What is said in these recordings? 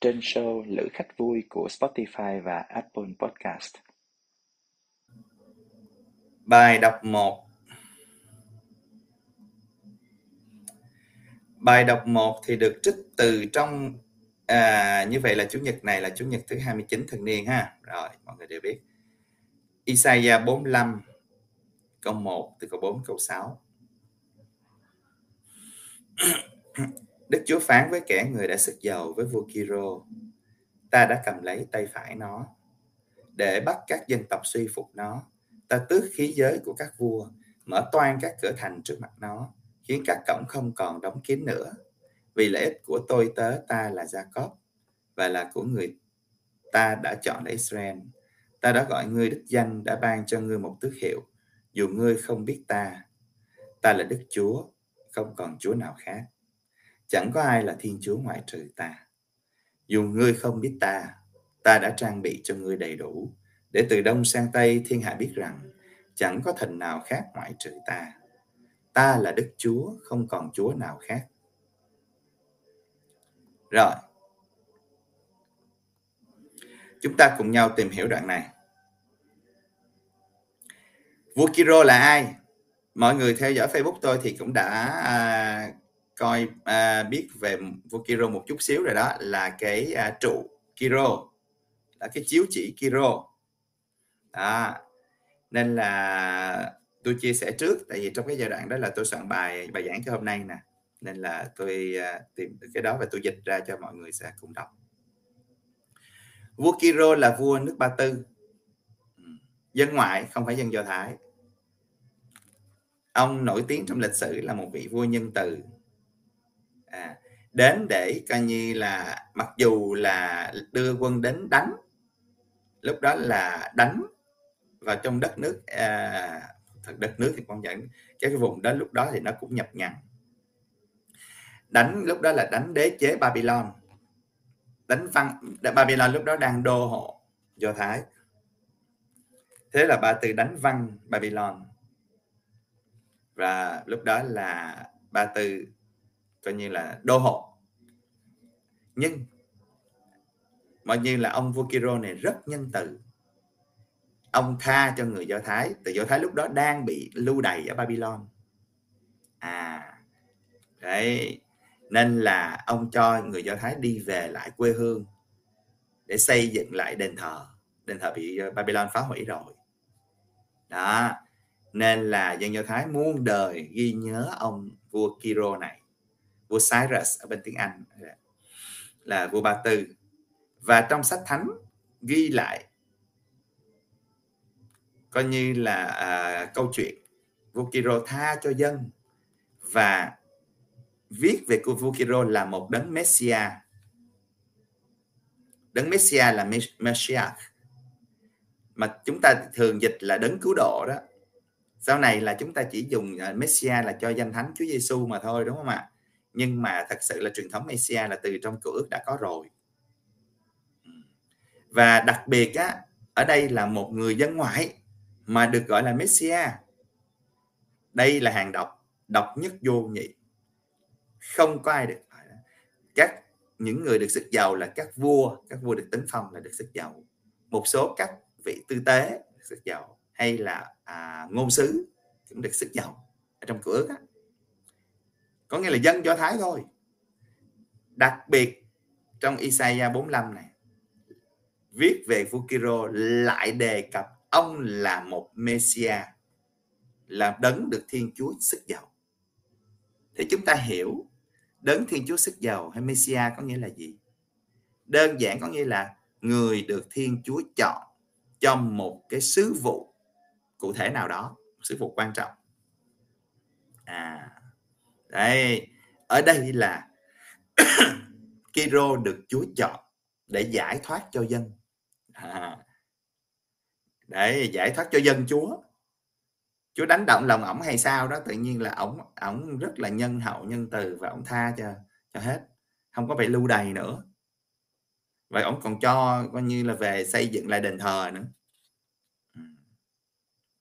trên show Lữ khách vui của Spotify và Apple Podcast. Bài đọc 1 Bài đọc 1 thì được trích từ trong à, như vậy là chủ nhật này là chủ nhật thứ 29 thường niên ha. Rồi, mọi người đều biết. Isaiah 45 câu 1 từ câu 4 câu 6. Đức Chúa phán với kẻ người đã sức giàu với vua Kiro, ta đã cầm lấy tay phải nó để bắt các dân tộc suy phục nó. Ta tước khí giới của các vua, mở toan các cửa thành trước mặt nó, khiến các cổng không còn đóng kín nữa. Vì lợi ích của tôi tớ ta là Jacob và là của người ta đã chọn là Israel. Ta đã gọi ngươi đích danh, đã ban cho ngươi một tước hiệu, dù ngươi không biết ta. Ta là Đức Chúa, không còn Chúa nào khác. Chẳng có ai là Thiên Chúa ngoại trừ ta. Dù ngươi không biết ta, ta đã trang bị cho ngươi đầy đủ, để từ đông sang tây thiên hạ biết rằng chẳng có thần nào khác ngoại trừ ta. Ta là Đức Chúa, không còn Chúa nào khác. Rồi. Chúng ta cùng nhau tìm hiểu đoạn này. Vua Kiro là ai? Mọi người theo dõi Facebook tôi thì cũng đã à, coi à, biết về vua Kiro một chút xíu rồi đó là cái à, trụ Kiro là cái chiếu chỉ Kiro. Đó. Nên là tôi chia sẻ trước tại vì trong cái giai đoạn đó là tôi soạn bài bài giảng cho hôm nay nè. Nên là tôi à, tìm được cái đó và tôi dịch ra cho mọi người sẽ cùng đọc. Vua Kiro là vua nước Ba Tư. Ừ. Dân ngoại không phải dân Do Thái. Ông nổi tiếng trong lịch sử là một vị vua nhân từ à, đến để coi như là mặc dù là đưa quân đến đánh lúc đó là đánh vào trong đất nước à, thật đất nước thì con dẫn cái vùng đó lúc đó thì nó cũng nhập nhằn đánh lúc đó là đánh đế chế Babylon. Đánh văn Babylon lúc đó đang đô hộ Do Thái. Thế là ba từ đánh văn Babylon. Và lúc đó là ba từ coi như là đô hộ. Nhưng mọi như là ông vua Kiro này rất nhân từ. Ông tha cho người Do Thái, từ Do Thái lúc đó đang bị lưu đày ở Babylon. À đấy. Nên là ông cho người Do Thái đi về lại quê hương để xây dựng lại đền thờ. Đền thờ bị ờ, Babylon phá hủy rồi. Đó. Nên là dân Do Thái muôn đời ghi nhớ ông vua Kiro này vua Cyrus ở bên tiếng Anh là vua Ba Tư. Và trong sách thánh ghi lại coi như là à, câu chuyện vua Kiro tha cho dân và viết về vua Kiro là một đấng Messiah đấng Messiah là Messiah. Mà chúng ta thường dịch là đấng cứu độ đó. Sau này là chúng ta chỉ dùng à, Messia Messiah là cho danh thánh Chúa Giêsu mà thôi đúng không ạ? Nhưng mà thật sự là truyền thống Asia là từ trong cựu ước đã có rồi. Ừ. Và đặc biệt á ở đây là một người dân ngoại mà được gọi là Messia. Đây là hàng độc độc nhất vô nhị. Không có ai được các những người được sức giàu là các vua các vua được tấn phong là được sức giàu. Một số các vị tư tế được sức giàu hay là à, ngôn sứ cũng được sức giàu. Ở trong cửa á có nghĩa là dân do thái thôi. Đặc biệt trong Isaiah 45 này, viết về vua Kiro lại đề cập ông là một Messiah là đấng được Thiên Chúa sức giàu. Thì chúng ta hiểu đấng Thiên Chúa sức giàu hay Messiah có nghĩa là gì? Đơn giản có nghĩa là người được Thiên Chúa chọn cho một cái sứ vụ cụ thể nào đó, sứ vụ quan trọng. À đấy ở đây là Kiro được Chúa chọn để giải thoát cho dân. À, để giải thoát cho dân Chúa. Chúa đánh động lòng ổng hay sao đó tự nhiên là ổng ổng rất là nhân hậu nhân từ và ổng tha cho cho hết. Không có phải lưu đày nữa. Và ổng còn cho coi như là về xây dựng lại đền thờ nữa. Ừ.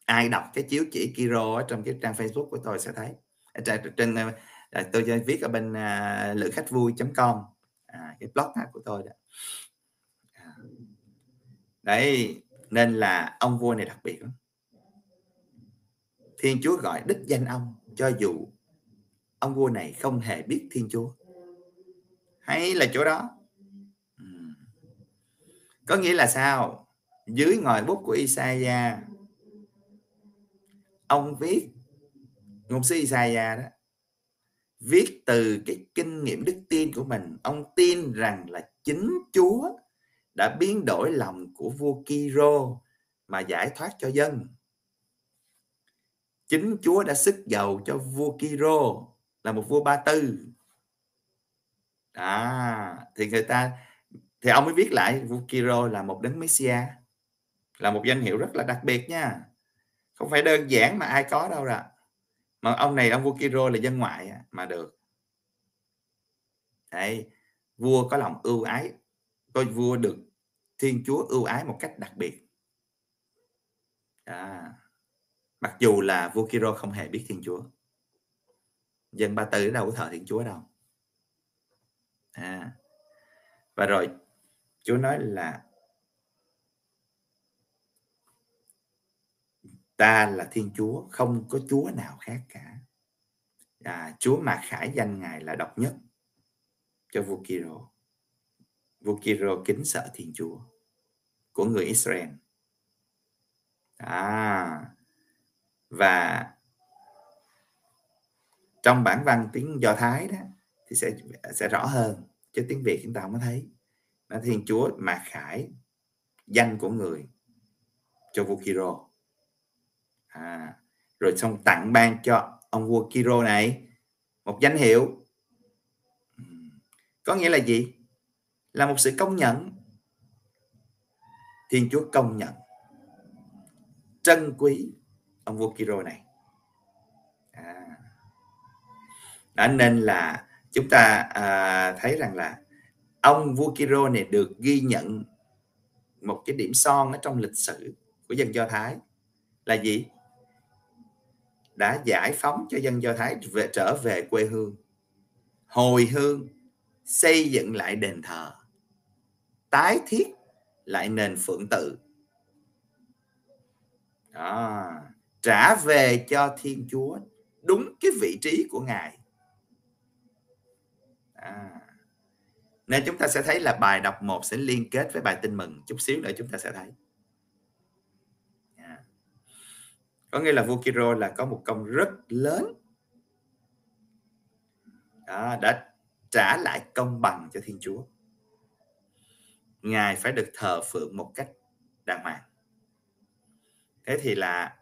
Ai đọc cái chiếu chỉ Kiro ở trong cái trang Facebook của tôi sẽ thấy trên, ờ, à, tôi viết ở bên à, uh, lữ khách vui.com à, cái blog của tôi đó. À. đấy nên là ông vua này đặc biệt lắm. Thiên Chúa gọi đích danh ông cho dù ông vua này không hề biết Thiên Chúa. Hay là chỗ đó. Có nghĩa là sao? Dưới ngòi bút của Isaiah ông viết ngôn sứ Isaiah đó viết từ cái kinh nghiệm đức tin của mình, ông tin rằng là chính Chúa đã biến đổi lòng của vua Kiro mà giải thoát cho dân. Chính Chúa đã sức giàu cho vua Kiro là một vua Ba Tư. À thì người ta, thì ông mới viết lại vua Kiro là một đấng Messia là một danh hiệu rất là đặc biệt nha. Không phải đơn giản mà ai có đâu rồi mà ông này ông vua Kiro là dân ngoại à, mà được. Đấy, vua có lòng ưu ái coi vua được thiên chúa ưu ái một cách đặc biệt. À, mặc dù là vua Kiro không hề biết thiên chúa. Dân ba tư đâu có thờ thiên chúa đâu. À, và rồi chúa nói là ta là thiên chúa không có chúa nào khác cả. À, chúa mà khải danh ngài là độc nhất cho vua Kiro. Vua Kiro kính sợ thiên chúa của người Israel. À và trong bản văn tiếng Do Thái đó thì sẽ sẽ rõ hơn chứ tiếng Việt chúng ta không thấy. Nó Thiên Chúa mà khải danh của người cho vua Kiro à, rồi xong tặng ban cho ông vua Kiro này. Một danh hiệu. Ừ, có nghĩa là gì? Là một sự công nhận. Thiên Chúa công nhận trân quý ông vua Kiro này. À. đó nên là chúng ta à, thấy rằng là ông vua Kiro này được ghi nhận một cái điểm son ở trong lịch sử của dân Do Thái. Là gì? Đã giải phóng cho dân Do Thái về, trở về quê hương. Hồi hương, xây dựng lại đền thờ. Tái thiết lại nền phượng tự. Đó, trả về cho thiên chúa đúng cái vị trí của ngài. À. nên chúng ta sẽ thấy là bài đọc một sẽ liên kết với bài tin mừng. Chút xíu nữa chúng ta sẽ thấy à có nghĩa là vua Kiro là có một công rất lớn đó, đã trả lại công bằng cho thiên chúa ngài phải được thờ phượng một cách đàng hoàng thế thì là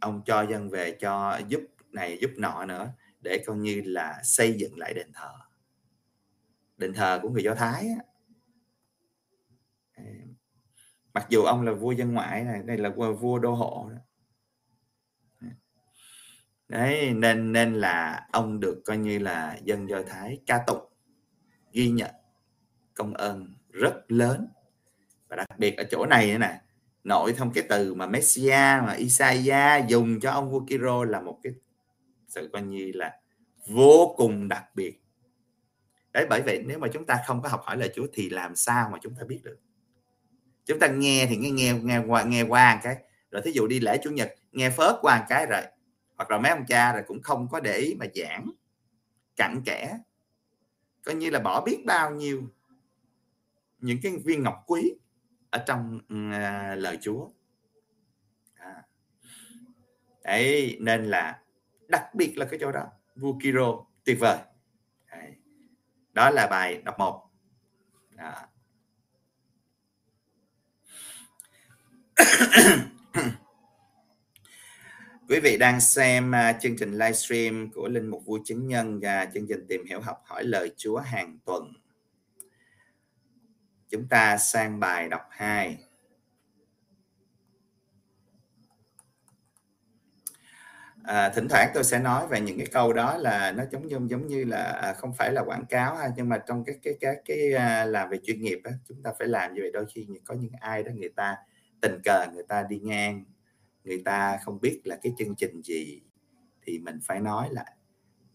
ông cho dân về cho giúp này giúp nọ nữa để coi như là xây dựng lại đền thờ đền thờ của người do thái á. mặc dù ông là vua dân ngoại này đây là vua đô hộ đó đấy, nên nên là ông được coi như là dân do thái ca tụng, ghi nhận công ơn rất lớn. Và đặc biệt ở chỗ này nữa nè nội thông cái từ mà Messia, mà Isaiah dùng cho ông vua Kiro là một cái sự coi như là vô cùng đặc biệt. Đấy, bởi vậy nếu mà chúng ta không có học hỏi lời Chúa thì làm sao mà chúng ta biết được? Chúng ta nghe thì nghe nghe nghe qua nghe qua cái. Rồi thí dụ đi lễ chủ nhật, nghe phớt qua cái rồi hoặc là mấy ông cha rồi cũng không có để ý mà giảng cặn kẽ coi như là bỏ biết bao nhiêu những cái viên ngọc quý ở trong à, lời Chúa à. đấy nên là đặc biệt là cái chỗ đó vua Kiro tuyệt vời đấy. đó là bài đọc một đó. Quý vị đang xem à, chương trình livestream của Linh Mục Vua Chứng Nhân và chương trình tìm hiểu học hỏi lời Chúa hàng tuần. Chúng ta sang bài đọc 2 à, thỉnh thoảng tôi sẽ nói về những cái câu đó là nó giống như giống như là à, không phải là quảng cáo ha nhưng mà trong cái cái cái cái à, làm về chuyên nghiệp á, chúng ta phải làm như vậy. Đôi khi có những ai đó người ta tình cờ người ta đi ngang người ta không biết là cái chương trình gì thì mình phải nói lại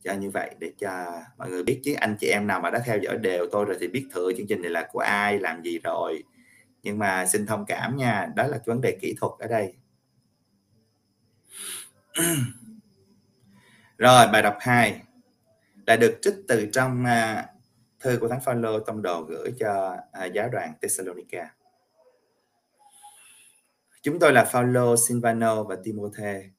cho như vậy để cho mọi người biết. Chứ anh chị em nào mà đã theo dõi đều tôi rồi thì biết thừa chương trình này là của ai làm gì rồi. Nhưng mà xin thông cảm nha đó là vấn đề kỹ thuật ở đây. Rồi bài đọc 2 là được trích từ trong uh, thư của thánh Phaolô tông đồ gửi cho uh, giáo đoàn Thessalonica chúng tôi là Paulo, Silvano và Timothy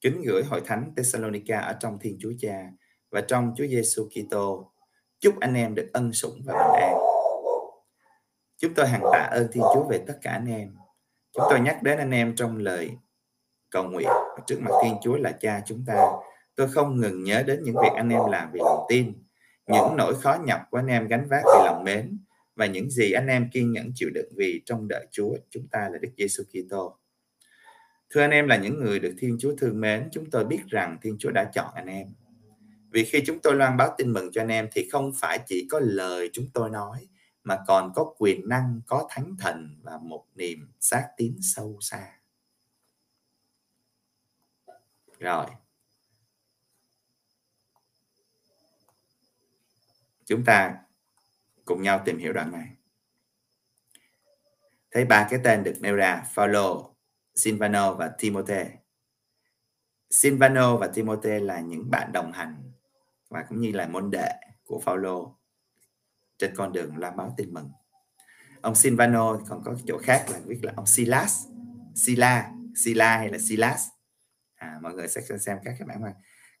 kính gửi hội thánh Thessalonica ở trong Thiên Chúa Cha và trong Chúa Giêsu Kitô. Chúc anh em được ân sủng và bình an. Chúng tôi hằng tạ ơn Thiên Chúa về tất cả anh em. Chúng tôi nhắc đến anh em trong lời cầu nguyện trước mặt Thiên Chúa là Cha chúng ta. Tôi không ngừng nhớ đến những việc anh em làm vì lòng tin những nỗi khó nhọc của anh em gánh vác vì lòng mến và những gì anh em kiên nhẫn chịu đựng vì trong đợi Chúa chúng ta là Đức Giêsu Kitô. Thưa anh em là những người được Thiên Chúa thương mến, chúng tôi biết rằng Thiên Chúa đã chọn anh em. Vì khi chúng tôi loan báo tin mừng cho anh em thì không phải chỉ có lời chúng tôi nói mà còn có quyền năng, có thánh thần và một niềm xác tín sâu xa. Rồi. Chúng ta cùng nhau tìm hiểu đoạn này. Thấy ba cái tên được nêu ra, Phaolô, Silvano và Timote. Silvano và Timote là những bạn đồng hành và cũng như là môn đệ của Phaolô trên con đường loan báo tin mừng. Ông Silvano còn có chỗ khác là viết là ông Silas, Sila, Sila hay là Silas. À, mọi người sẽ xem các cái bản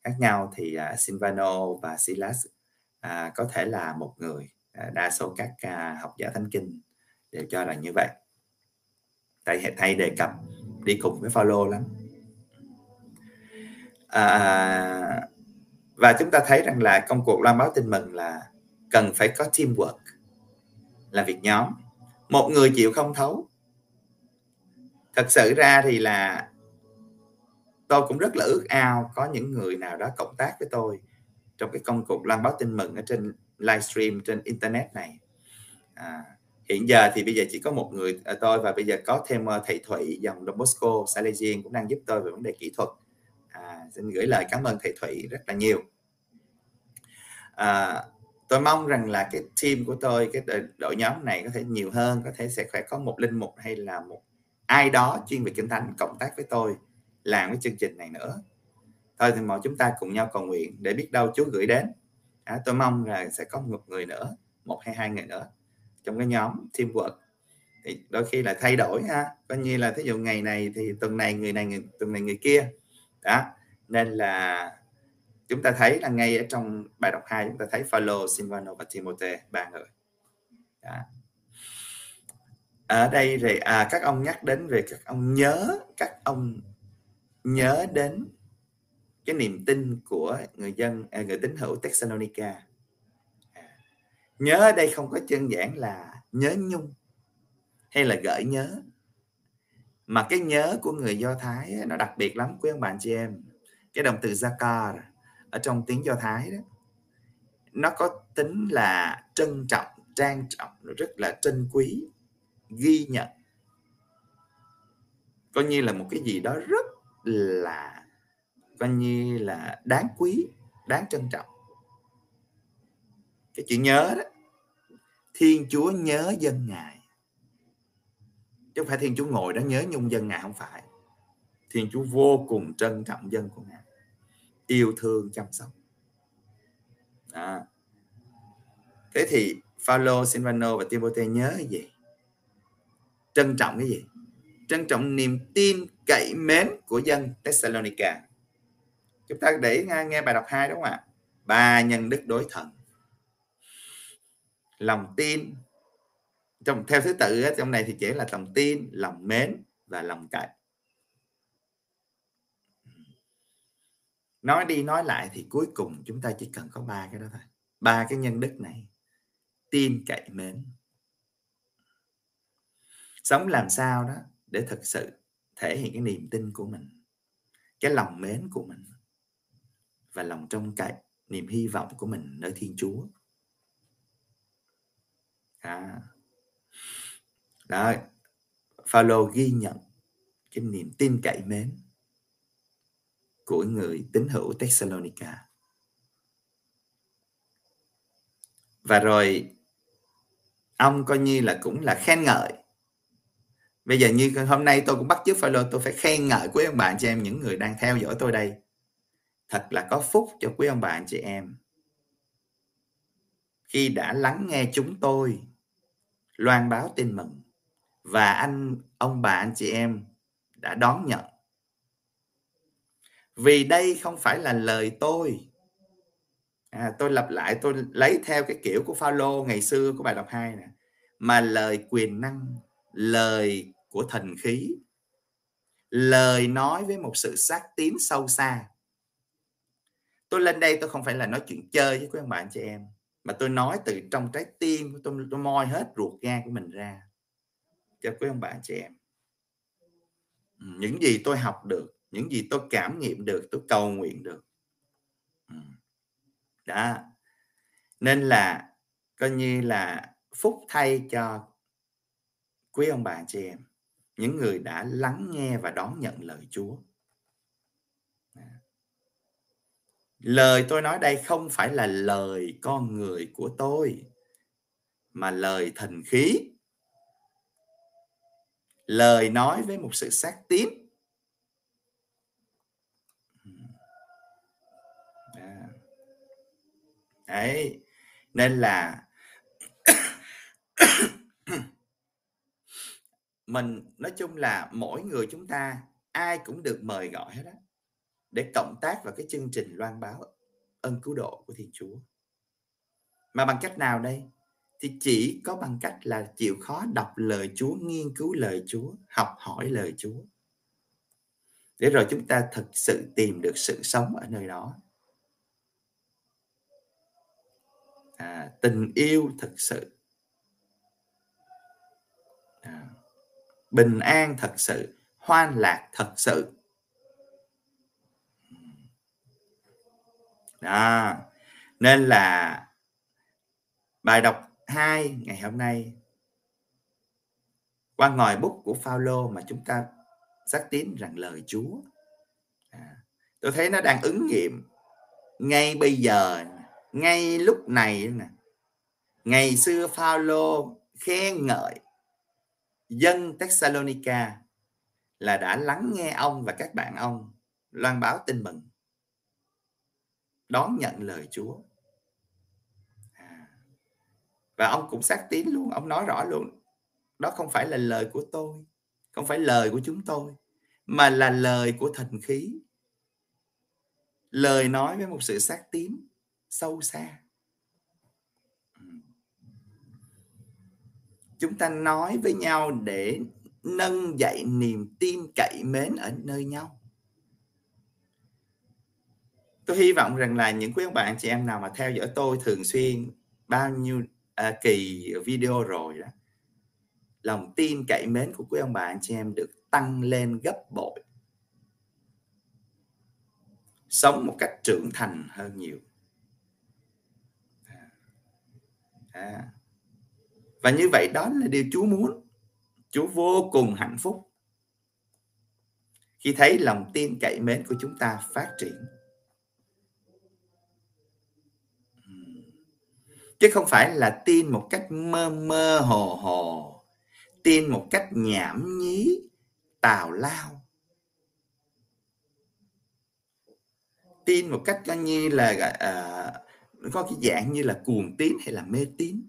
khác nhau thì uh, Silvano và Silas uh, có thể là một người À, đa số các à, học giả thánh kinh đều cho là như vậy. Tại thầy thay đề cập đi cùng với follow lắm. À, và chúng ta thấy rằng là công cuộc loan báo tin mừng là cần phải có teamwork là việc nhóm. Một người chịu không thấu. Thật sự ra thì là tôi cũng rất là ước ao có những người nào đó cộng tác với tôi trong cái công cuộc loan báo tin mừng ở trên livestream trên internet này. À, hiện giờ thì bây giờ chỉ có một người à, tôi và bây giờ có thêm ờ, thầy Thủy dòng Don Bosco Salesian cũng đang giúp tôi về vấn đề kỹ thuật. À, xin gửi lời cảm ơn thầy Thủy rất là nhiều. À, tôi mong rằng là cái team của tôi cái đội nhóm này có thể nhiều hơn có thể sẽ phải có một linh mục hay là một ai đó chuyên về kinh thánh cộng tác với tôi làm cái chương trình này nữa. Thôi thì mọi chúng ta cùng nhau cầu nguyện để biết đâu Chúa gửi đến à, tôi mong là sẽ có một người nữa một hay hai người nữa trong cái nhóm teamwork. Thì đôi khi là thay đổi ha coi như là thí dụ ngày này thì tuần này người này người, tuần này người kia. Đó nên là chúng ta thấy là ngay ở trong bài đọc 2 chúng ta thấy Phaolô, Silvano và Timothy ba người. Đó. ở đây thì à, các ông nhắc đến về các ông nhớ các ông nhớ đến cái niềm tin của người dân à, người tín hữu Thessalonica. À, nhớ ở đây không có đơn giản là nhớ nhung hay là gợi nhớ mà cái nhớ của người Do Thái nó đặc biệt lắm quý ông bạn chị em. Cái động từ zakar ở trong tiếng Do Thái đó nó có tính là trân trọng trang trọng rất là trân quý ghi nhận. Coi như là một cái gì đó rất là coi như là đáng quý đáng trân trọng. Cái chuyện nhớ đó thiên chúa nhớ dân ngài. Chứ không phải thiên chúa ngồi đó nhớ nhung dân ngài không phải. Thiên chúa vô cùng trân trọng dân của ngài. Yêu thương chăm sóc. À. thế thì Phaolô, Silvano và Timothy nhớ cái gì? Trân trọng cái gì? Trân trọng niềm tin cậy mến của dân Thessalonica chúng ta để nghe, nghe bài đọc hai đúng không ạ? Ba nhân đức đối thần. Lòng tin. Trong theo thứ tự trong này thì chỉ là lòng tin lòng mến và lòng cậy. Nói đi nói lại thì cuối cùng chúng ta chỉ cần có ba cái đó thôi. Ba cái nhân đức này. Tin cậy mến. Sống làm sao đó để thực sự thể hiện cái niềm tin của mình cái lòng mến của mình và lòng trông cậy niềm hy vọng của mình nơi thiên chúa. À. đó Phaolô ghi nhận cái niềm tin cậy mến của người tín hữu Thessalonica. Và rồi, ông coi như là cũng là khen ngợi. Bây giờ như hôm nay tôi cũng bắt chước Phaolô, tôi phải khen ngợi quý ông bạn cho em, những người đang theo dõi tôi đây thật là có phúc cho quý ông bà anh chị em. Khi đã lắng nghe chúng tôi loan báo tin mừng và anh ông bà anh chị em đã đón nhận. Vì đây không phải là lời tôi. À, tôi lặp lại tôi lấy theo cái kiểu của Phaolô ngày xưa của bài đọc 2 nè. Mà lời quyền năng lời của thần khí lời nói với một sự xác tín sâu xa tôi lên đây tôi không phải là nói chuyện chơi với quý ông bạn chị em, mà tôi nói từ trong trái tim tôi tôi moi hết ruột gan của mình ra cho quý ông bà chị em. Ừ, những gì tôi học được, những gì tôi cảm nghiệm được, tôi cầu nguyện được. Ừ. Đó. Nên là coi như là phúc thay cho quý ông bà chị em, những người đã lắng nghe và đón nhận lời Chúa. Lời tôi nói đây không phải là lời con người của tôi, mà lời thần khí. Lời nói với một sự xác tín. À. Đấy. Nên là mình, nói chung là mỗi người chúng ta, ai cũng được mời gọi hết á để cộng tác vào cái chương trình loan báo ân cứu độ của Thiên Chúa. Mà bằng cách nào đây? Thì chỉ có bằng cách là chịu khó đọc lời Chúa, nghiên cứu lời Chúa, học hỏi lời Chúa. Để rồi chúng ta thực sự tìm được sự sống ở nơi đó. À, tình yêu thực sự. À, bình an thật sự, hoan lạc thật sự đó. Nên là bài đọc 2 ngày hôm nay qua ngòi bút của Phaolô mà chúng ta xác tín rằng lời Chúa. À, tôi thấy nó đang ứng nghiệm ngay bây giờ ngay lúc này nè. Ngày xưa Phaolô khen ngợi dân Thessalonica là đã lắng nghe ông và các bạn ông loan báo tin mừng đón nhận lời Chúa. À. và ông cũng xác tín luôn, ông nói rõ luôn, đó không phải là lời của tôi, không phải lời của chúng tôi, mà là lời của thần khí. Lời nói với một sự xác tín sâu xa. Chúng ta nói với nhau để nâng dậy niềm tin cậy mến ở nơi nhau tôi hy vọng rằng là những quý ông bạn chị em nào mà theo dõi tôi thường xuyên bao nhiêu à, kỳ video rồi đó lòng tin cậy mến của quý ông bạn chị em được tăng lên gấp bội. Sống một cách trưởng thành hơn nhiều. À, à. và như vậy đó là điều Chúa muốn. Chúa vô cùng hạnh phúc khi thấy lòng tin cậy mến của chúng ta phát triển. Chứ không phải là tin một cách mơ mơ hồ hồ tin một cách nhảm nhí tào lao. Tin một cách coi như là à, có cái dạng như là cuồng tín hay là mê tín.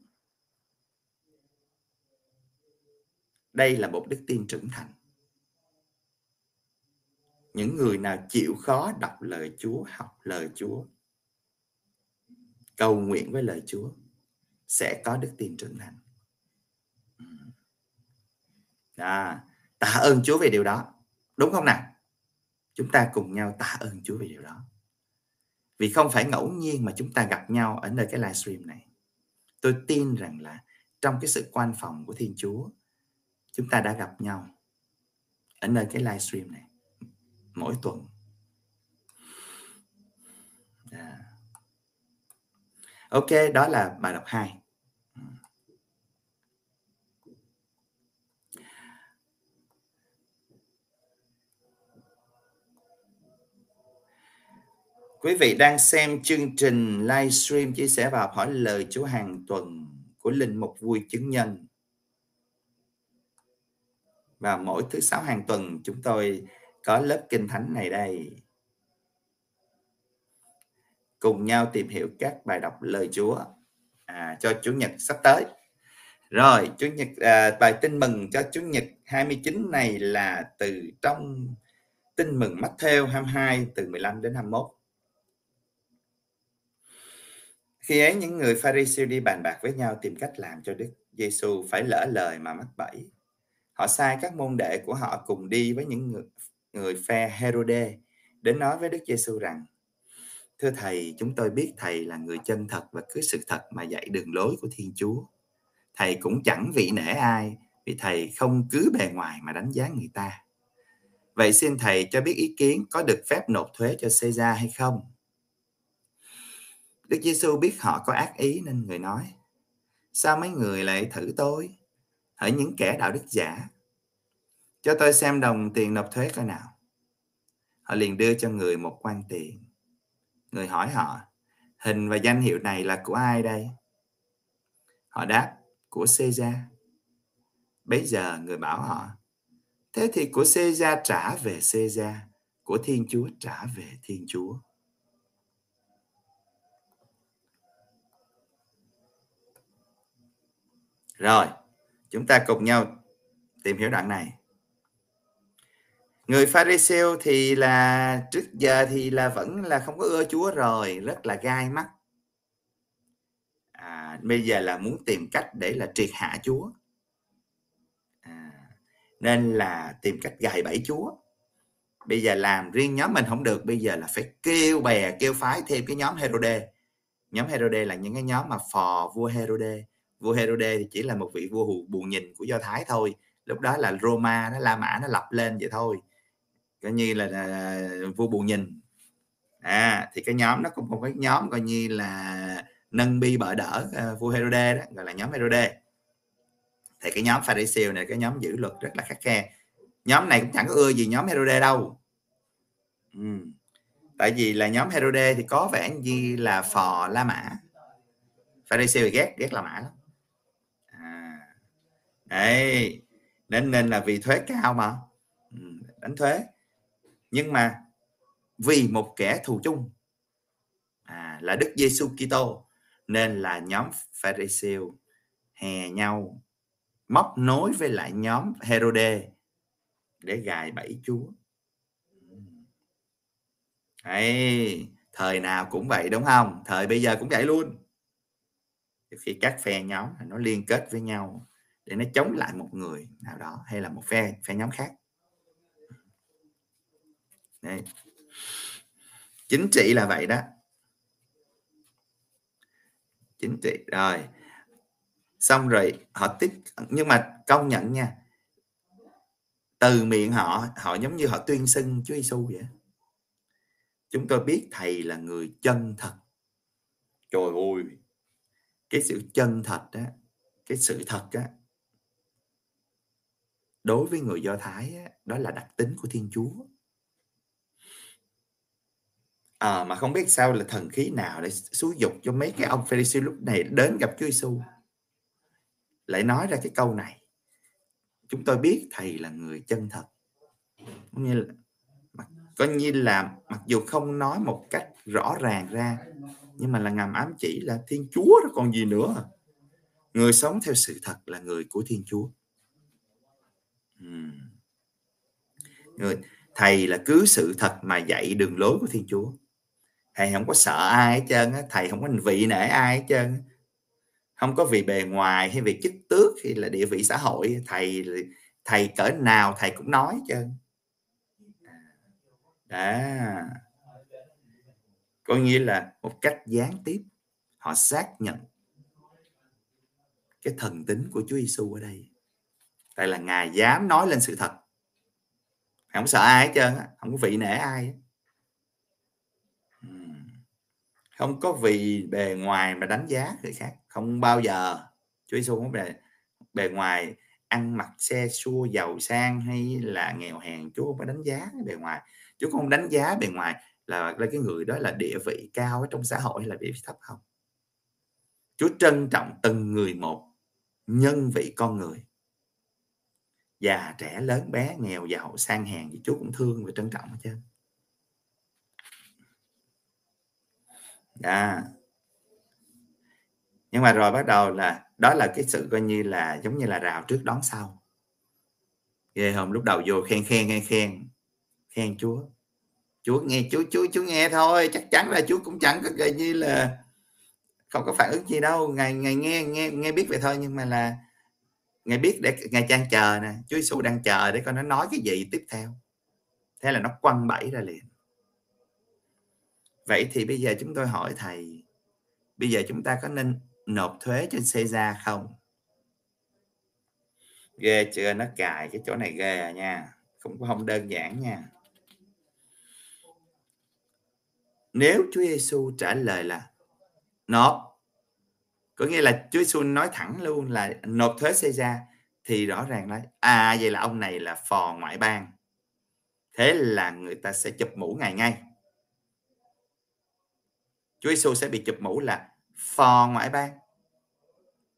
Đây là một đức tin trưởng thành. Những người nào chịu khó đọc lời Chúa học lời Chúa cầu nguyện với lời Chúa sẽ có đức tin trưởng thành. Ừ. À, tạ ơn Chúa về điều đó. Đúng không nào? Chúng ta cùng nhau tạ ơn Chúa về điều đó. Vì không phải ngẫu nhiên mà chúng ta gặp nhau ở nơi cái livestream này. Tôi tin rằng là trong cái sự quan phòng của Thiên Chúa chúng ta đã gặp nhau ở nơi cái livestream này mỗi tuần à ok, đó là bài đọc 2 Quý vị đang xem chương trình livestream chia sẻ và học hỏi lời Chúa hàng tuần của Linh Mục Vui Chứng Nhân. Và mỗi thứ sáu hàng tuần, chúng tôi có lớp kinh thánh này đây. Cùng nhau tìm hiểu các bài đọc lời Chúa à, cho Chủ nhật sắp tới. Rồi, Chủ nhật à, bài tin mừng cho Chủ nhật 29 này là từ trong tin mừng Matthew 22 từ 15 đến 21. Khi ấy những người Pharisee đi bàn bạc với nhau tìm cách làm cho Đức Giêsu phải lỡ lời mà mắc bẫy. Họ sai các môn đệ của họ cùng đi với những người, người phe Herode đến nói với Đức Giêsu rằng: Thưa thầy, chúng tôi biết thầy là người chân thật và cứ sự thật mà dạy đường lối của Thiên Chúa. Thầy cũng chẳng vị nể ai vì thầy không cứ bề ngoài mà đánh giá người ta. Vậy xin thầy cho biết ý kiến có được phép nộp thuế cho Caesar hay không? Đức Giêsu biết họ có ác ý nên người nói: Sao mấy người lại thử tôi? Hỡi những kẻ đạo đức giả, cho tôi xem đồng tiền nộp thuế coi nào. Họ liền đưa cho người một quan tiền. Người hỏi họ, hình và danh hiệu này là của ai đây? Họ đáp, của Caesar. Bây giờ người bảo họ, thế thì của Caesar trả về Caesar, của Thiên Chúa trả về Thiên Chúa. Rồi, chúng ta cùng nhau tìm hiểu đoạn này. Người Pharisêu thì là trước giờ thì là vẫn là không có ưa Chúa rồi, rất là gai mắt. À, bây giờ là muốn tìm cách để là triệt hạ Chúa. À, nên là tìm cách gài bẫy Chúa. Bây giờ làm riêng nhóm mình không được, bây giờ là phải kêu bè, kêu phái thêm cái nhóm Herode. Nhóm Herode là những cái nhóm mà phò vua Herode vua Herode thì chỉ là một vị vua hù nhìn của do thái thôi lúc đó là Roma nó La Mã nó lập lên vậy thôi coi như là, là vua bù nhìn. À thì cái nhóm nó cũng một cái nhóm coi như là nâng bi bợ đỡ uh, vua Herode đó gọi là nhóm Herode. Thì cái nhóm Pharisee này cái nhóm giữ luật rất là khắc khe. Nhóm này cũng chẳng có ưa gì nhóm Herode đâu. Ừ. tại vì là nhóm Herode thì có vẻ như là phò La Mã. Pharisee thì ghét ghét La Mã lắm. À, đấy. Nên nên là vì thuế cao mà. Ừ, đánh thuế nhưng mà vì một kẻ thù chung à, là Đức Giêsu Kitô nên là nhóm Pharisêu hè nhau móc nối với lại nhóm Herode để gài bẫy Chúa. Đấy, thời nào cũng vậy đúng không? Thời bây giờ cũng vậy luôn. Khi các phe nhóm nó liên kết với nhau để nó chống lại một người nào đó hay là một phe phe nhóm khác Đấy. chính trị là vậy đó chính trị, rồi xong rồi, họ tiếp nhưng mà công nhận nha, từ miệng họ họ giống như họ tuyên xưng Chúa Giêsu vậy chúng tôi biết thầy là người chân thật trời ơi, cái sự chân thật đó cái sự thật á, đối với người Do Thái đó là đặc tính của Thiên Chúa. À, mà không biết sao là thần khí nào để xúi dục cho mấy cái ông Pharisee lúc này đến gặp Chúa Giêsu lại nói ra cái câu này. Chúng tôi biết thầy là người chân thật. Có như là coi như là mặc dù không nói một cách rõ ràng ra nhưng mà là ngầm ám chỉ là thiên chúa đó còn gì nữa. Người sống theo sự thật là người của thiên chúa. Người thầy là cứ sự thật mà dạy đường lối của thiên chúa thầy không có sợ ai hết trơn á, thầy không có vị nể ai hết trơn không có vì bề ngoài hay vì chức tước hay là địa vị xã hội, thầy thầy cỡ nào thầy cũng nói hết trơn. À, đó. Coi như là một cách gián tiếp, họ xác nhận cái thần tính của Chúa Giêsu ở đây. Tại là ngài dám nói lên sự thật. Không sợ ai hết trơn không có vị nể ai không có vì bề ngoài mà đánh giá người khác không bao giờ. Chúa Giêsu không bề bề ngoài ăn mặc xe xua giàu sang hay là nghèo hèn Chúa không có đánh giá bề ngoài. Chúa không đánh giá bề ngoài là, là cái người đó là địa vị cao ở trong xã hội hay là địa vị thấp không. Chúa trân trọng từng người một nhân vị con người. Già trẻ lớn bé nghèo giàu sang hèn thì Chúa cũng thương và trân trọng hết trơn. À. nhưng mà rồi bắt đầu là, đó là cái sự coi như là giống như là rào trước đón sau. Ghê không? Lúc đầu vô khen khen khen khen. Khen chúa. Chúa nghe, chúa chúa chúa nghe thôi. Chắc chắn là chúa cũng chẳng có coi như là không có phản ứng gì đâu. Ngài ngài nghe nghe nghe biết vậy thôi. Nhưng mà là ngài biết để ngài trang chờ nè. Chúa giêsu đang chờ để coi nó nói cái gì tiếp theo. Thế là nó quăng bẫy ra liền vậy thì bây giờ chúng tôi hỏi thầy, bây giờ chúng ta có nên nộp thuế trên Caesar không? Ghê chưa? Nó cài cái chỗ này ghê à nha. Không có không đơn giản nha. Nếu Chúa Giêsu trả lời là nộp, có nghĩa là Chúa Giêsu nói thẳng luôn là nộp thuế Caesar thì rõ ràng là à vậy là ông này là phò ngoại bang. Thế là người ta sẽ chụp mũ ngày ngay. Chúa Giêsu sẽ bị chụp mũ là phò ngoại bang.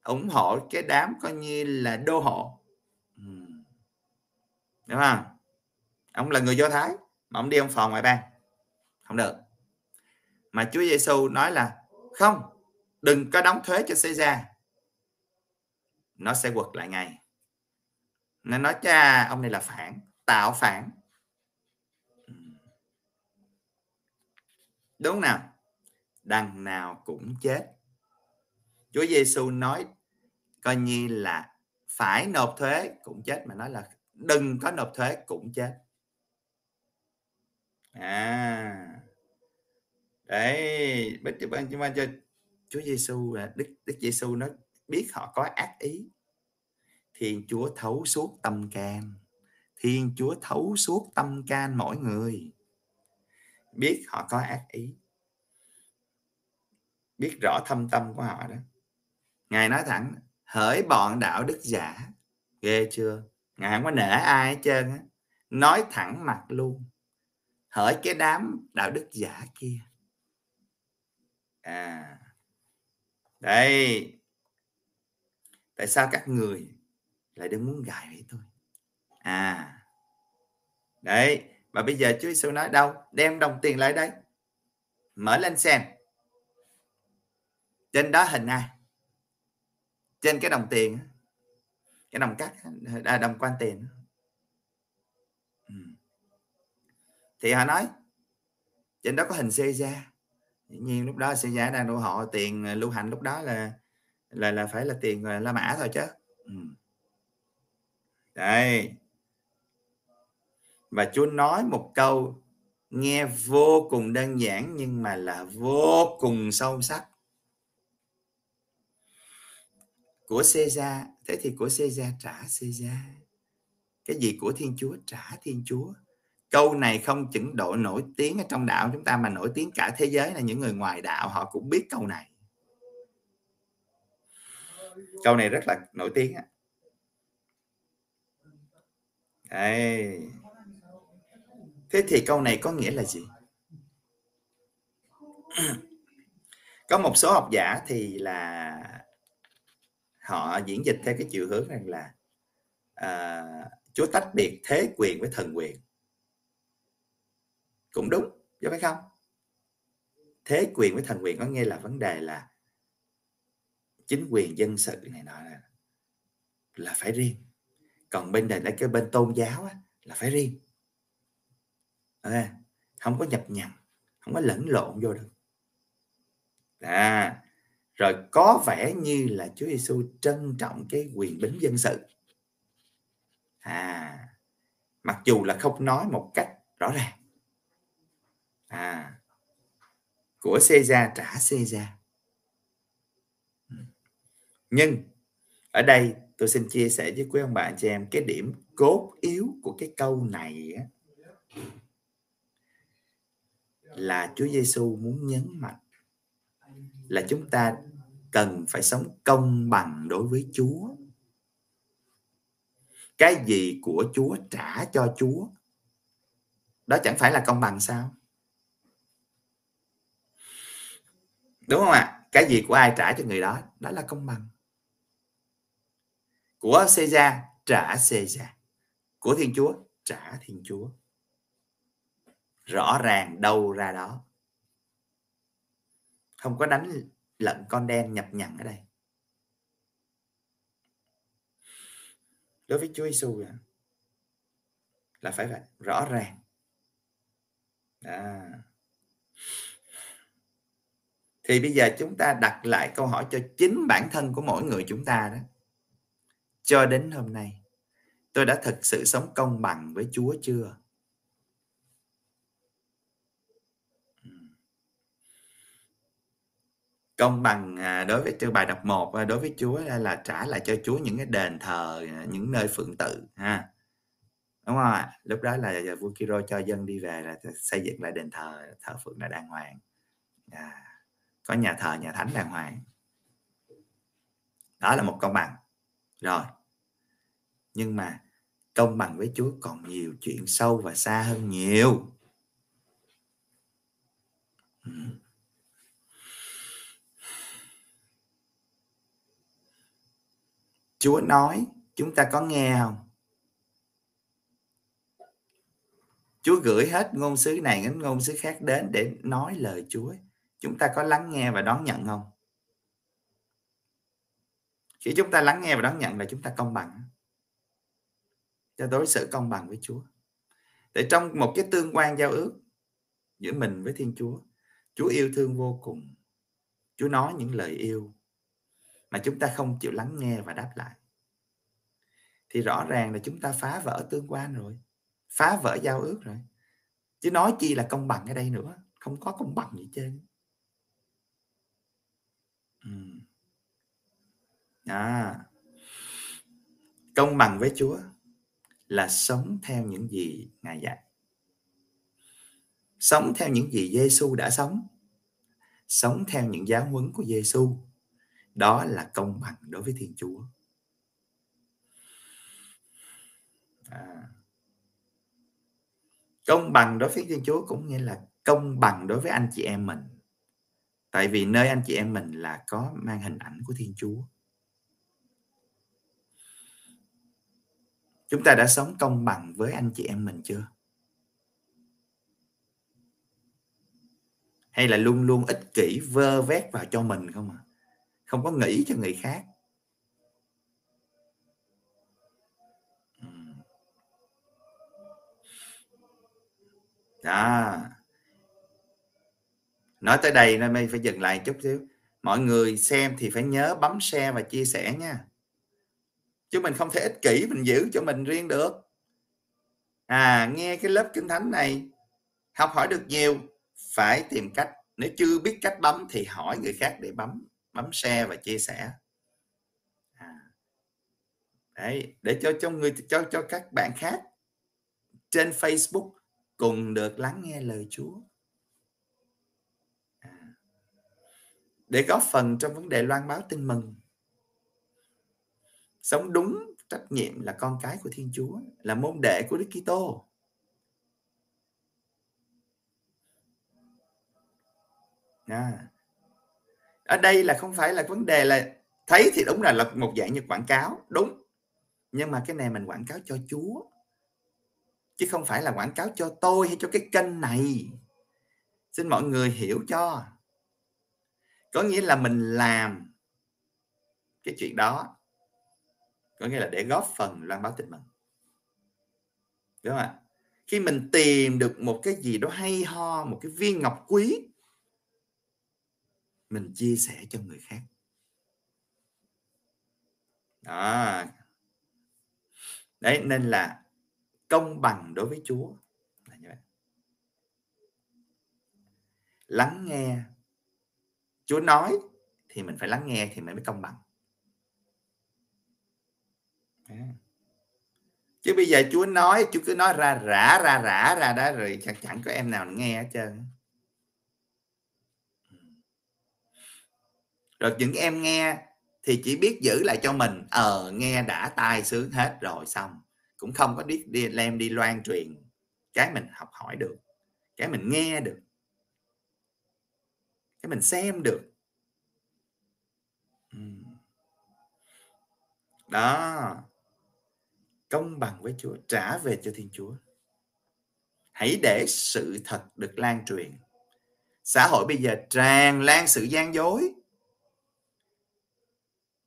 Ủng hộ cái đám coi như là đô hộ. Đúng không? Ông là người do thái, mà ông đi ông phò ngoại bang. Không được. Mà Chúa Giêsu nói là, không, đừng có đóng thuế cho Caesar. Nó sẽ quật lại ngay. Nó nói, cha, ông này là phản, tạo phản. Đúng nào? Đằng nào cũng chết. Chúa Giêsu nói, coi như là phải nộp thuế cũng chết, mà nói là đừng có nộp thuế cũng chết. À đấy bất chấp ban chúng cho Chúa Giêsu là Đức Đức Giêsu nó biết họ có ác ý. Thiên Chúa thấu suốt tâm can. Thiên Chúa thấu suốt tâm can mỗi người. Biết họ có ác ý biết rõ thâm tâm của họ đó. Ngài nói thẳng, hỡi bọn đạo đức giả. Ghê chưa? Ngài không có nể ai hết trơn á. Nói thẳng mặt luôn. Hỡi cái đám đạo đức giả kia. À. Đây. Tại sao các người lại đừng muốn gài với tôi? À. Đấy. Và bây giờ Chúa Giêsu nói đâu? Đem đồng tiền lại đây. Mở lên xem trên đó hình ai? Trên cái đồng tiền cái đồng cắt à, đồng quan tiền ừ. thì họ nói trên đó có hình xe ra dĩ nhiên lúc đó xe giá đang đô họ tiền à, lưu hành lúc đó là là là phải là tiền à, La Mã thôi chứ. Ừ. đây. Và Chúa nói một câu nghe vô cùng đơn giản nhưng mà là vô cùng sâu sắc. Của Caesar, thế thì của Caesar trả Caesar. Cái gì của Thiên Chúa trả Thiên Chúa. Câu này không chỉ độ nổi tiếng ở trong đạo chúng ta mà nổi tiếng cả thế giới là những người ngoài đạo, họ cũng biết câu này. Câu này rất là nổi tiếng Đây. thế thì câu này có nghĩa là gì? Có một số học giả thì là họ diễn dịch theo cái chiều hướng rằng là à, Chúa tách biệt thế quyền với thần quyền. Cũng đúng đúng phải không? Thế quyền với thần quyền có nghe là vấn đề là chính quyền dân sự này nọ là, là phải riêng. Còn bên này là cái bên tôn giáo á, là phải riêng. À, không có nhập nhằng không có lẫn lộn vô được. À, rồi có vẻ như là Chúa Giêsu trân trọng cái quyền bính dân sự. À mặc dù là không nói một cách rõ ràng. À của Caesar trả Caesar nhưng ở đây tôi xin chia sẻ với quý ông bà chị em cái điểm cốt yếu của cái câu này á, là Chúa Giêsu muốn nhấn mạnh là chúng ta cần phải sống công bằng đối với Chúa. Cái gì của Chúa trả cho Chúa. Đó chẳng phải là công bằng sao? Đúng không ạ? Cái gì của ai trả cho người đó, đó là công bằng. Của Caesar trả Caesar. Của Thiên Chúa trả Thiên Chúa. Rõ ràng đâu ra đó. Không có đánh lẫn con đen nhập nhằng ở đây. Đối với Chúa Giêsu là phải vậy, rõ ràng. À. thì bây giờ chúng ta đặt lại câu hỏi cho chính bản thân của mỗi người chúng ta đó. Cho đến hôm nay, tôi đã thực sự sống công bằng với Chúa chưa? Công bằng à, đối với bài đọc 1 à, đối với Chúa là trả lại cho Chúa những cái đền thờ à, những nơi phượng tự ha. Đúng không ạ? Lúc đó là vua Kiro cho dân đi về là xây dựng lại đền thờ thờ phượng là đàng hoàng. À, có nhà thờ nhà thánh đàng hoàng. Đó là một công bằng. Rồi. Nhưng mà công bằng với Chúa còn nhiều chuyện sâu và xa hơn nhiều. Ừ. Chúa nói chúng ta có nghe không? Chúa gửi hết ngôn sứ này đến ngôn sứ khác đến để nói lời Chúa. Chúng ta có lắng nghe và đón nhận không? Khi chúng ta lắng nghe và đón nhận là chúng ta công bằng. Cho đối xử công bằng với Chúa. Để trong một cái tương quan giao ước giữa mình với Thiên Chúa, Chúa yêu thương vô cùng. Chúa nói những lời yêu mà chúng ta không chịu lắng nghe và đáp lại. Thì rõ ràng là chúng ta phá vỡ tương quan rồi, phá vỡ giao ước rồi. Chứ nói chi là công bằng ở đây nữa, không có công bằng gì trên. Ừ. à. công bằng với Chúa là sống theo những gì Ngài dạy. Sống theo những gì Giêsu đã sống. Sống theo những giáo huấn của Giêsu đó là công bằng đối với thiên chúa. À. công bằng đối với thiên chúa cũng nghĩa là công bằng đối với anh chị em mình. Tại vì nơi anh chị em mình là có mang hình ảnh của thiên chúa. Chúng ta đã sống công bằng với anh chị em mình chưa? Hay là luôn luôn ích kỷ vơ vét vào cho mình không à không có nghĩ cho người khác. Đó nói tới đây nên mình phải dừng lại chút xíu. Mọi người xem thì phải nhớ bấm share và chia sẻ nha. Chứ mình không thể ích kỷ, mình giữ cho mình riêng được. À nghe cái lớp kinh thánh này, học hỏi được nhiều. Phải tìm cách. Nếu chưa biết cách bấm thì hỏi người khác để bấm bấm share và chia sẻ. À. Đấy, để cho cho người cho cho các bạn khác trên Facebook cùng được lắng nghe lời Chúa. À. để góp phần trong vấn đề loan báo tin mừng. Sống đúng trách nhiệm là con cái của Thiên Chúa là môn đệ của Đức Kitô. À ở đây là không phải là vấn đề là thấy thì đúng là là một dạng như quảng cáo, đúng. Nhưng mà cái này mình quảng cáo cho Chúa, chứ không phải là quảng cáo cho tôi hay cho cái kênh này. Xin mọi người hiểu cho. Có nghĩa là mình làm cái chuyện đó. Có nghĩa là để góp phần loan báo tin mừng. Đúng không ạ? Khi mình tìm được một cái gì đó hay ho, một cái viên ngọc quý mình chia sẻ cho người khác. Đó. Đấy, nên là công bằng đối với chúa là như vậy. Lắng nghe. Chúa nói thì mình phải lắng nghe thì mình mới công bằng. Chứ bây giờ Chúa nói, Chúa cứ nói ra, rã ra rã, ra đó, rồi chẳng chẳng có em nào nghe hết trơn. Rồi những em nghe thì chỉ biết giữ lại cho mình ờ nghe đã tai sướng hết rồi xong. Cũng không có biết đi lem đi loan truyền. Cái mình học hỏi được, cái mình nghe được, cái mình xem được. Đó. Công bằng với Chúa, trả về cho Thiên Chúa. Hãy để sự thật được lan truyền. Xã hội bây giờ tràn lan sự gian dối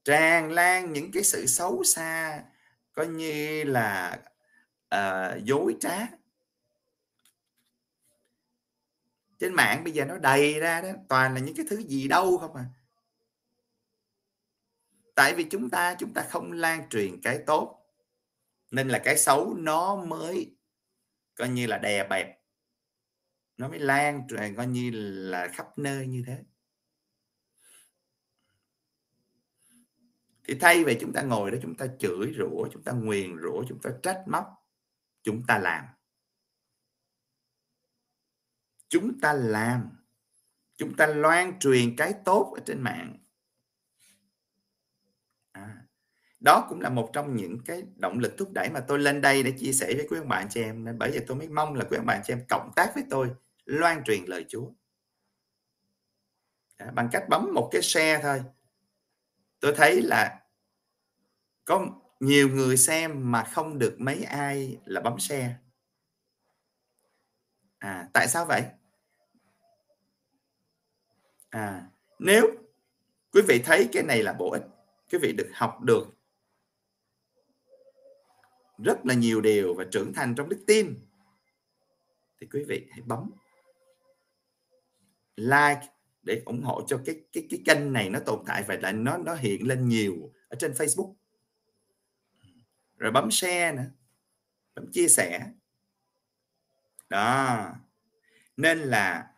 tràn lan những cái sự xấu xa coi như là uh, dối trá. Trên mạng bây giờ nó đầy ra đó toàn là những cái thứ gì đâu không à. Tại vì chúng ta chúng ta không lan truyền cái tốt nên là cái xấu nó mới coi như là đè bẹp nó mới lan truyền coi như là khắp nơi như thế. Thì thay vì chúng ta ngồi đó chúng ta chửi rủa chúng ta nguyền rủa chúng ta trách móc chúng ta làm. Chúng ta làm. Chúng ta loan truyền cái tốt ở trên mạng. À, đó cũng là một trong những cái động lực thúc đẩy mà tôi lên đây để chia sẻ với quý ông bạn chị em. Nên bởi vậy tôi mới mong là quý ông bạn chị em cộng tác với tôi loan truyền lời Chúa. À, bằng cách bấm một cái share thôi tôi thấy là có nhiều người xem mà không được mấy ai là bấm share. À tại sao vậy? À nếu quý vị thấy cái này là bổ ích, quý vị được học được rất là nhiều điều và trưởng thành trong đức tin, thì quý vị hãy bấm like để ủng hộ cho cái cái cái kênh này nó tồn tại và lại nó nó hiện lên nhiều ở trên Facebook. Rồi bấm share nữa, bấm chia sẻ. Đó. Nên là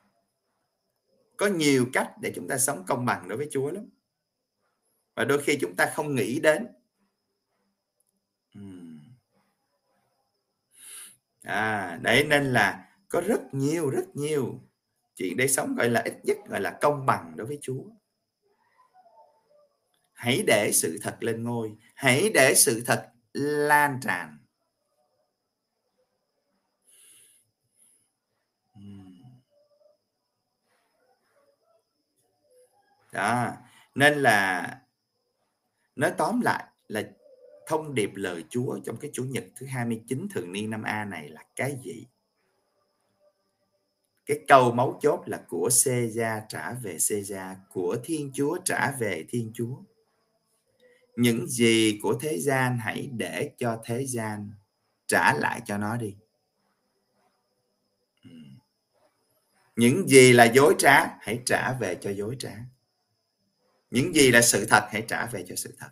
có nhiều cách để chúng ta sống công bằng đối với Chúa lắm. Và đôi khi chúng ta không nghĩ đến. À đấy, nên là có rất nhiều rất nhiều chuyện để sống gọi là ít nhất gọi là công bằng đối với Chúa. Hãy để sự thật lên ngôi, hãy để sự thật lan tràn. Đó, nên là nói tóm lại là thông điệp lời Chúa trong cái chủ nhật thứ 29 thường niên năm A này là cái gì? Cái câu mấu chốt là của xê gia trả về xê gia, của Thiên Chúa trả về Thiên Chúa. Những gì của thế gian hãy để cho thế gian trả lại cho nó đi. Ừ. Những gì là dối trá hãy trả về cho dối trá những gì là sự thật hãy trả về cho sự thật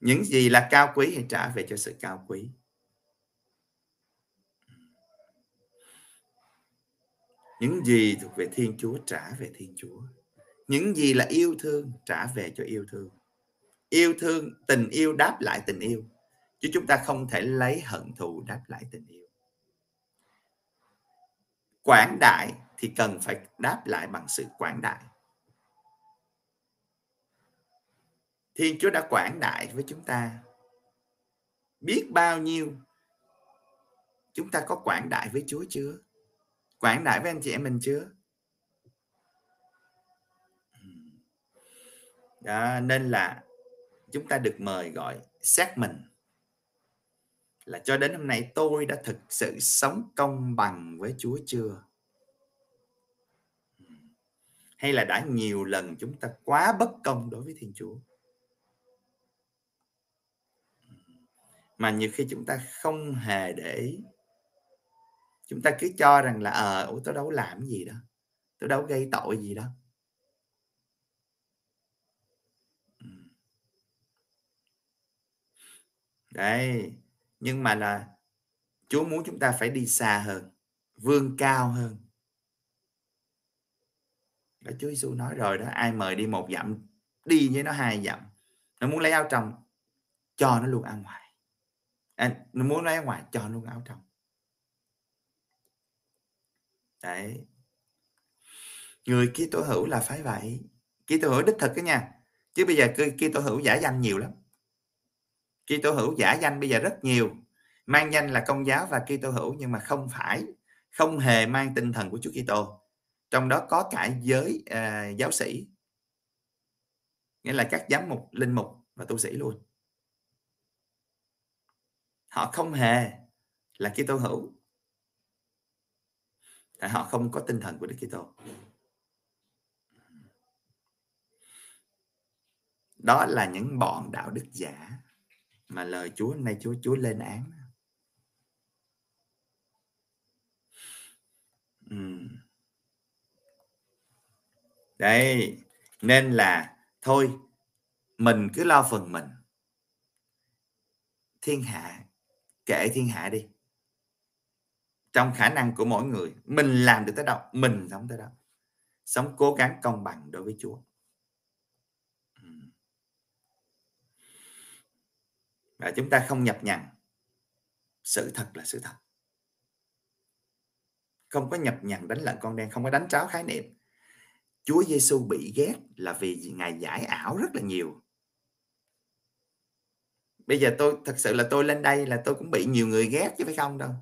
những gì là cao quý hãy trả về cho sự cao quý những gì thuộc về thiên chúa trả về thiên chúa. Những gì là yêu thương trả về cho yêu thương. Yêu thương, tình yêu đáp lại tình yêu. Chứ chúng ta không thể lấy hận thù đáp lại tình yêu. Quảng đại thì cần phải đáp lại bằng sự quảng đại. Thiên Chúa đã quảng đại với chúng ta. Biết bao nhiêu chúng ta có quảng đại với Chúa chưa? Quảng đại với anh chị em mình chưa? Ừ. Đó, nên là chúng ta được mời gọi xét mình là cho đến hôm nay tôi đã thực sự sống công bằng với Chúa chưa? Ừ. Hay là đã nhiều lần chúng ta quá bất công đối với Thiên Chúa? Ừ. mà nhiều khi chúng ta không hề để ý chúng ta cứ cho rằng là ờ à, tôi đâu làm gì đó tôi đâu gây tội gì đó. Đấy nhưng mà là Chúa muốn chúng ta phải đi xa hơn vươn cao hơn. Đó Chúa Giêsu nói rồi đó ai mời đi một dặm đi với nó hai dặm. Nó muốn lấy áo trong cho nó luôn ăn ngoài. À, nó muốn lấy áo ngoài cho nó luôn áo trong đấy. Người kia tổ hữu là phải vậy. Kia tổ hữu đích thực đó nha. Chứ bây giờ kia tổ hữu giả danh nhiều lắm. Kia tổ hữu giả danh bây giờ rất nhiều. Mang danh là công giáo và Kitô hữu nhưng mà không phải không hề mang tinh thần của Chúa Kitô. Trong đó có cả giới uh, giáo sĩ. Nghĩa là các giám mục linh mục và tu sĩ luôn. Họ không hề là Kitô hữu tại họ không có tinh thần của Đức Kitô đó là những bọn đạo đức giả mà lời Chúa nay Chúa Chúa lên án Đấy, nên là thôi mình cứ lo phần mình. Thiên hạ kệ thiên hạ đi. Trong khả năng của mỗi người, mình làm được tới đâu, mình sống tới đó. Sống cố gắng công bằng đối với Chúa. Và chúng ta không nhập nhằng. Sự thật là sự thật. Không có nhập nhằng đánh lận con đen không có đánh tráo khái niệm. Chúa Giêsu bị ghét là vì ngài giải ảo rất là nhiều. Bây giờ tôi thật sự là tôi lên đây là tôi cũng bị nhiều người ghét chứ phải không đâu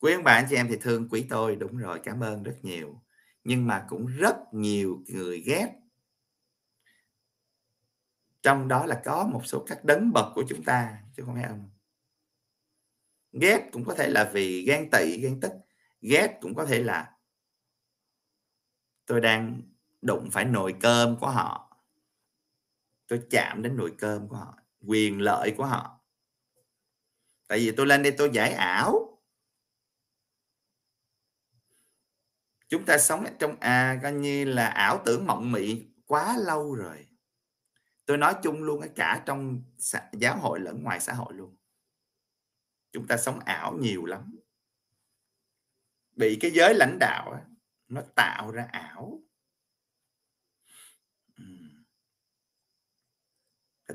quý ông bà, anh chị em thì thương quý tôi, đúng rồi, cảm ơn rất nhiều. Nhưng mà cũng rất nhiều người ghét. Trong đó là có một số các đấng bậc của chúng ta, chứ không phải ông. Ghét cũng có thể là vì ghen tị, ghen tức. Ghét cũng có thể là tôi đang đụng phải nồi cơm của họ. Tôi chạm đến nồi cơm của họ, quyền lợi của họ. Tại vì tôi lên đây tôi giải ảo. Chúng ta sống trong à coi như là ảo tưởng mộng mị quá lâu rồi. Tôi nói chung luôn cả trong giáo hội lẫn ngoài xã hội luôn. Chúng ta sống ảo nhiều lắm. Bị cái giới lãnh đạo nó tạo ra ảo.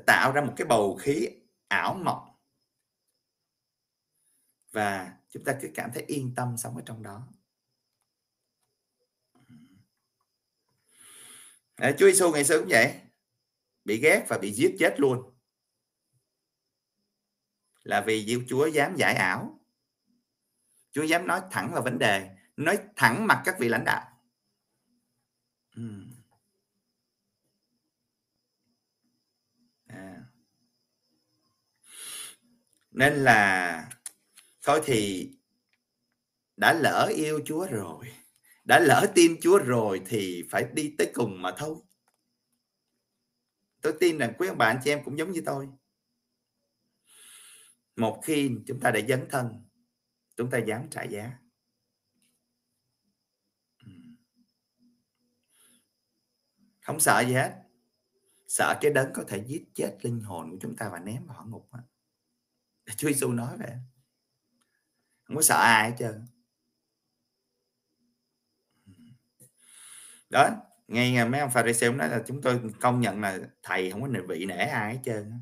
Tạo ra một cái bầu khí ảo mộng. Và chúng ta cứ cảm thấy yên tâm sống ở trong đó. À, Chúa Giêsu ngày xưa cũng vậy. Bị ghét và bị giết chết luôn. Là vì Chúa dám giải ảo. Chúa dám nói thẳng vào vấn đề nói thẳng mặt các vị lãnh đạo. Hmm. À. nên là thôi thì đã lỡ yêu Chúa rồi đã lỡ tin Chúa rồi thì phải đi tới cùng mà thôi. Tôi tin rằng quý ông bạn chị em cũng giống như tôi. Một khi chúng ta đã dấn thân, chúng ta dám trả giá. Không sợ gì hết. Sợ cái đấng có thể giết chết linh hồn của chúng ta và ném vào hỏa ngục đó. Chúa Giêsu nói vậy. Không có sợ ai hết trơn. Đó, ngay mấy ông pharisee nói là chúng tôi công nhận là thầy không có vị nể ai hết trơn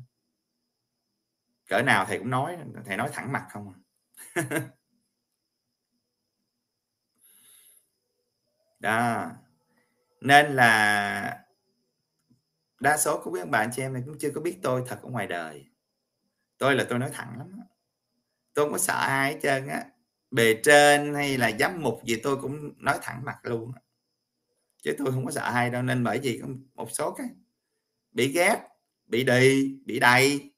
cỡ nào thầy cũng nói, thầy nói thẳng mặt không à. đó, nên là đa số của các bạn chị em này cũng chưa có biết tôi thật ở ngoài đời. Tôi là tôi nói thẳng lắm tôi không có sợ ai hết trơn á. Bề trên hay là giám mục gì tôi cũng nói thẳng mặt luôn chứ tôi không có sợ ai đâu, nên bởi vì có một số cái bị ghét, bị đi bị đầy.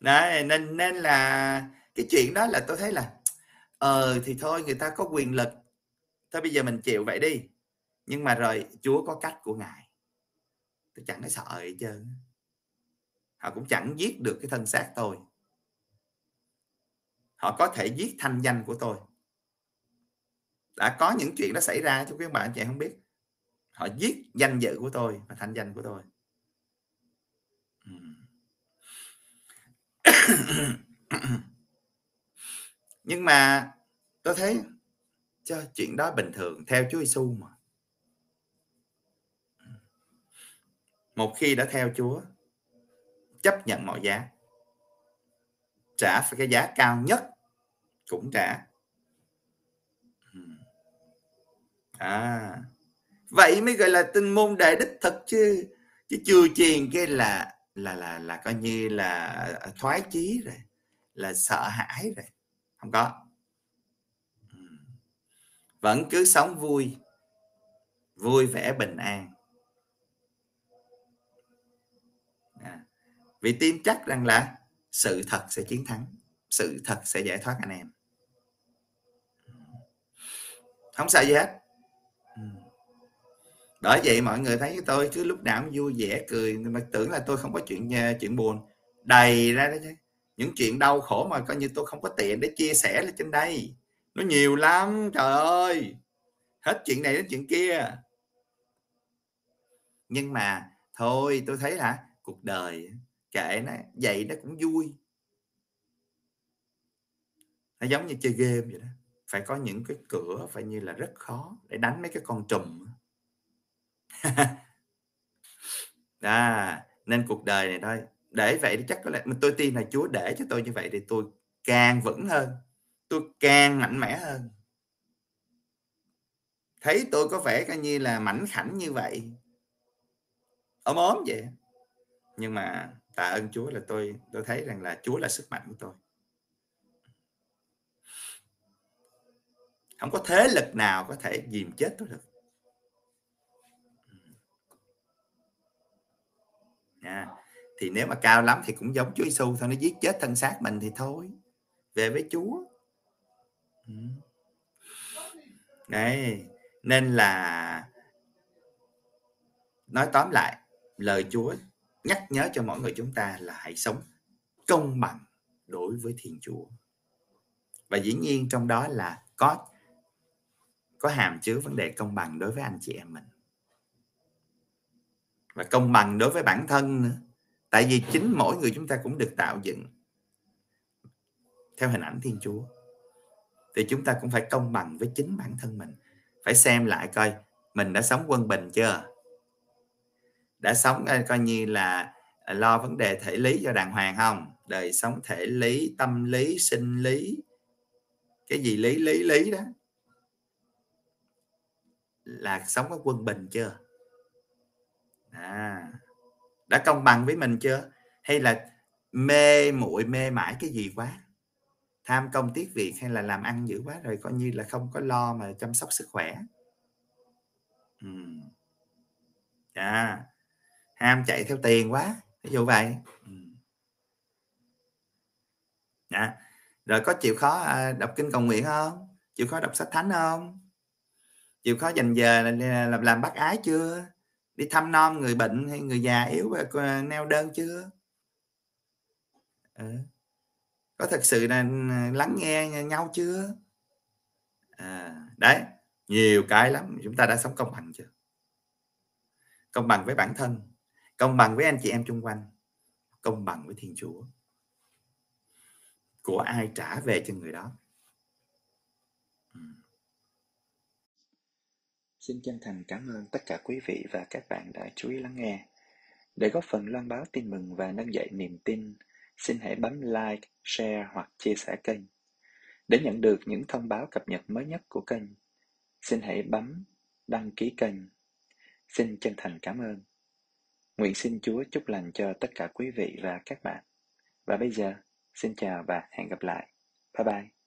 Đấy, nên nên là cái chuyện đó là tôi thấy là ờ thì thôi, người ta có quyền lực. Thôi bây giờ mình chịu vậy đi. Nhưng mà rồi Chúa có cách của ngài. Tôi chẳng có sợ gì trơn họ cũng chẳng giết được cái thân xác tôi. Họ có thể giết thanh danh của tôi đã có những chuyện đó xảy ra cho các bạn chị không biết. Họ giết danh dự của tôi và thanh danh của tôi. Ừ. Nhưng mà tôi thấy cho chuyện đó bình thường, theo Chúa Giêsu mà. Một khi đã theo Chúa, chấp nhận mọi giá, trả phải cái giá cao nhất cũng trả. À. Vậy mới gọi là tinh môn đại đích thực chứ. Chứ chưa truyền cái là là là là coi như là à, thoái chí rồi là sợ hãi rồi. Không có. Vẫn cứ sống vui. Vui vẻ bình an. À, vì tin chắc rằng là sự thật sẽ chiến thắng. Sự thật sẽ giải thoát anh em. Không sợ gì hết bởi vậy mọi người thấy tôi cứ lúc nào cũng vui vẻ, cười. Mà tưởng là tôi không có chuyện à, chuyện buồn. Đầy ra đó chứ. Những chuyện đau khổ mà coi như tôi không có tiền để chia sẻ lên trên đây. Nó nhiều lắm, trời ơi! Hết chuyện này đến chuyện kia. Nhưng mà thôi, tôi thấy là cuộc đời kệ nó, vậy nó cũng vui. Nó giống như chơi game vậy đó. Phải có những cái cửa, phải như là rất khó để đánh mấy cái con trùm à, nên cuộc đời này thôi. Để vậy thì chắc có lẽ tôi tin là Chúa để cho tôi như vậy thì tôi càng vững hơn tôi càng mạnh mẽ hơn. Thấy tôi có vẻ coi như là mảnh khảnh như vậy. Ốm ốm vậy. Nhưng mà tạ ơn Chúa là tôi tôi thấy rằng là Chúa là sức mạnh của tôi. Không có thế lực nào có thể dìm chết tôi được. Nha thì nếu mà cao lắm thì cũng giống Chúa Giêsu thôi, nó giết chết thân xác mình thì thôi. Về với Chúa. Ừ. Đấy, nên là nói tóm lại, lời Chúa nhắc nhớ cho mọi người chúng ta là hãy sống công bằng đối với Thiên Chúa. Và dĩ nhiên trong đó là có có hàm chứa vấn đề công bằng đối với anh chị em mình và công bằng đối với bản thân nữa. Tại vì chính mỗi người chúng ta cũng được tạo dựng theo hình ảnh thiên chúa. Thì chúng ta cũng phải công bằng với chính bản thân mình. Phải xem lại coi, mình đã sống quân bình chưa? Đã sống à, coi như là à, lo vấn đề thể lý cho đàng hoàng không? Đời sống thể lý, tâm lý, sinh lý. Cái gì lý lý lý đó? Là sống có quân bình chưa? À, đã công bằng với mình chưa? Hay là mê muội mê mãi cái gì quá? Tham công tiếc việc hay là làm ăn dữ quá rồi coi như là không có lo mà chăm sóc sức khỏe? Ừ. à, ham chạy theo tiền quá ví dụ vậy. Ừ. à, rồi có chịu khó à, đọc kinh cầu nguyện không? Chịu khó đọc sách thánh không? Chịu khó dành giờ à, làm làm bác ái chưa? Đi thăm nom người bệnh hay người già yếu và neo đơn chưa? Ừ. có thật sự là à, lắng nghe nhau chưa? À, đấy nhiều cái lắm. Chúng ta đã sống công bằng chưa? Công bằng với bản thân công bằng với anh chị em chung quanh công bằng với thiên chúa. Của ai trả về cho người đó? Xin chân thành cảm ơn tất cả quý vị và các bạn đã chú ý lắng nghe. Để góp phần loan báo tin mừng và nâng dậy niềm tin, xin hãy bấm like, share hoặc chia sẻ kênh. Để nhận được những thông báo cập nhật mới nhất của kênh, xin hãy bấm đăng ký kênh. Xin chân thành cảm ơn. Nguyện xin Chúa chúc lành cho tất cả quý vị và các bạn. Và bây giờ, xin chào và hẹn gặp lại. Bye bye.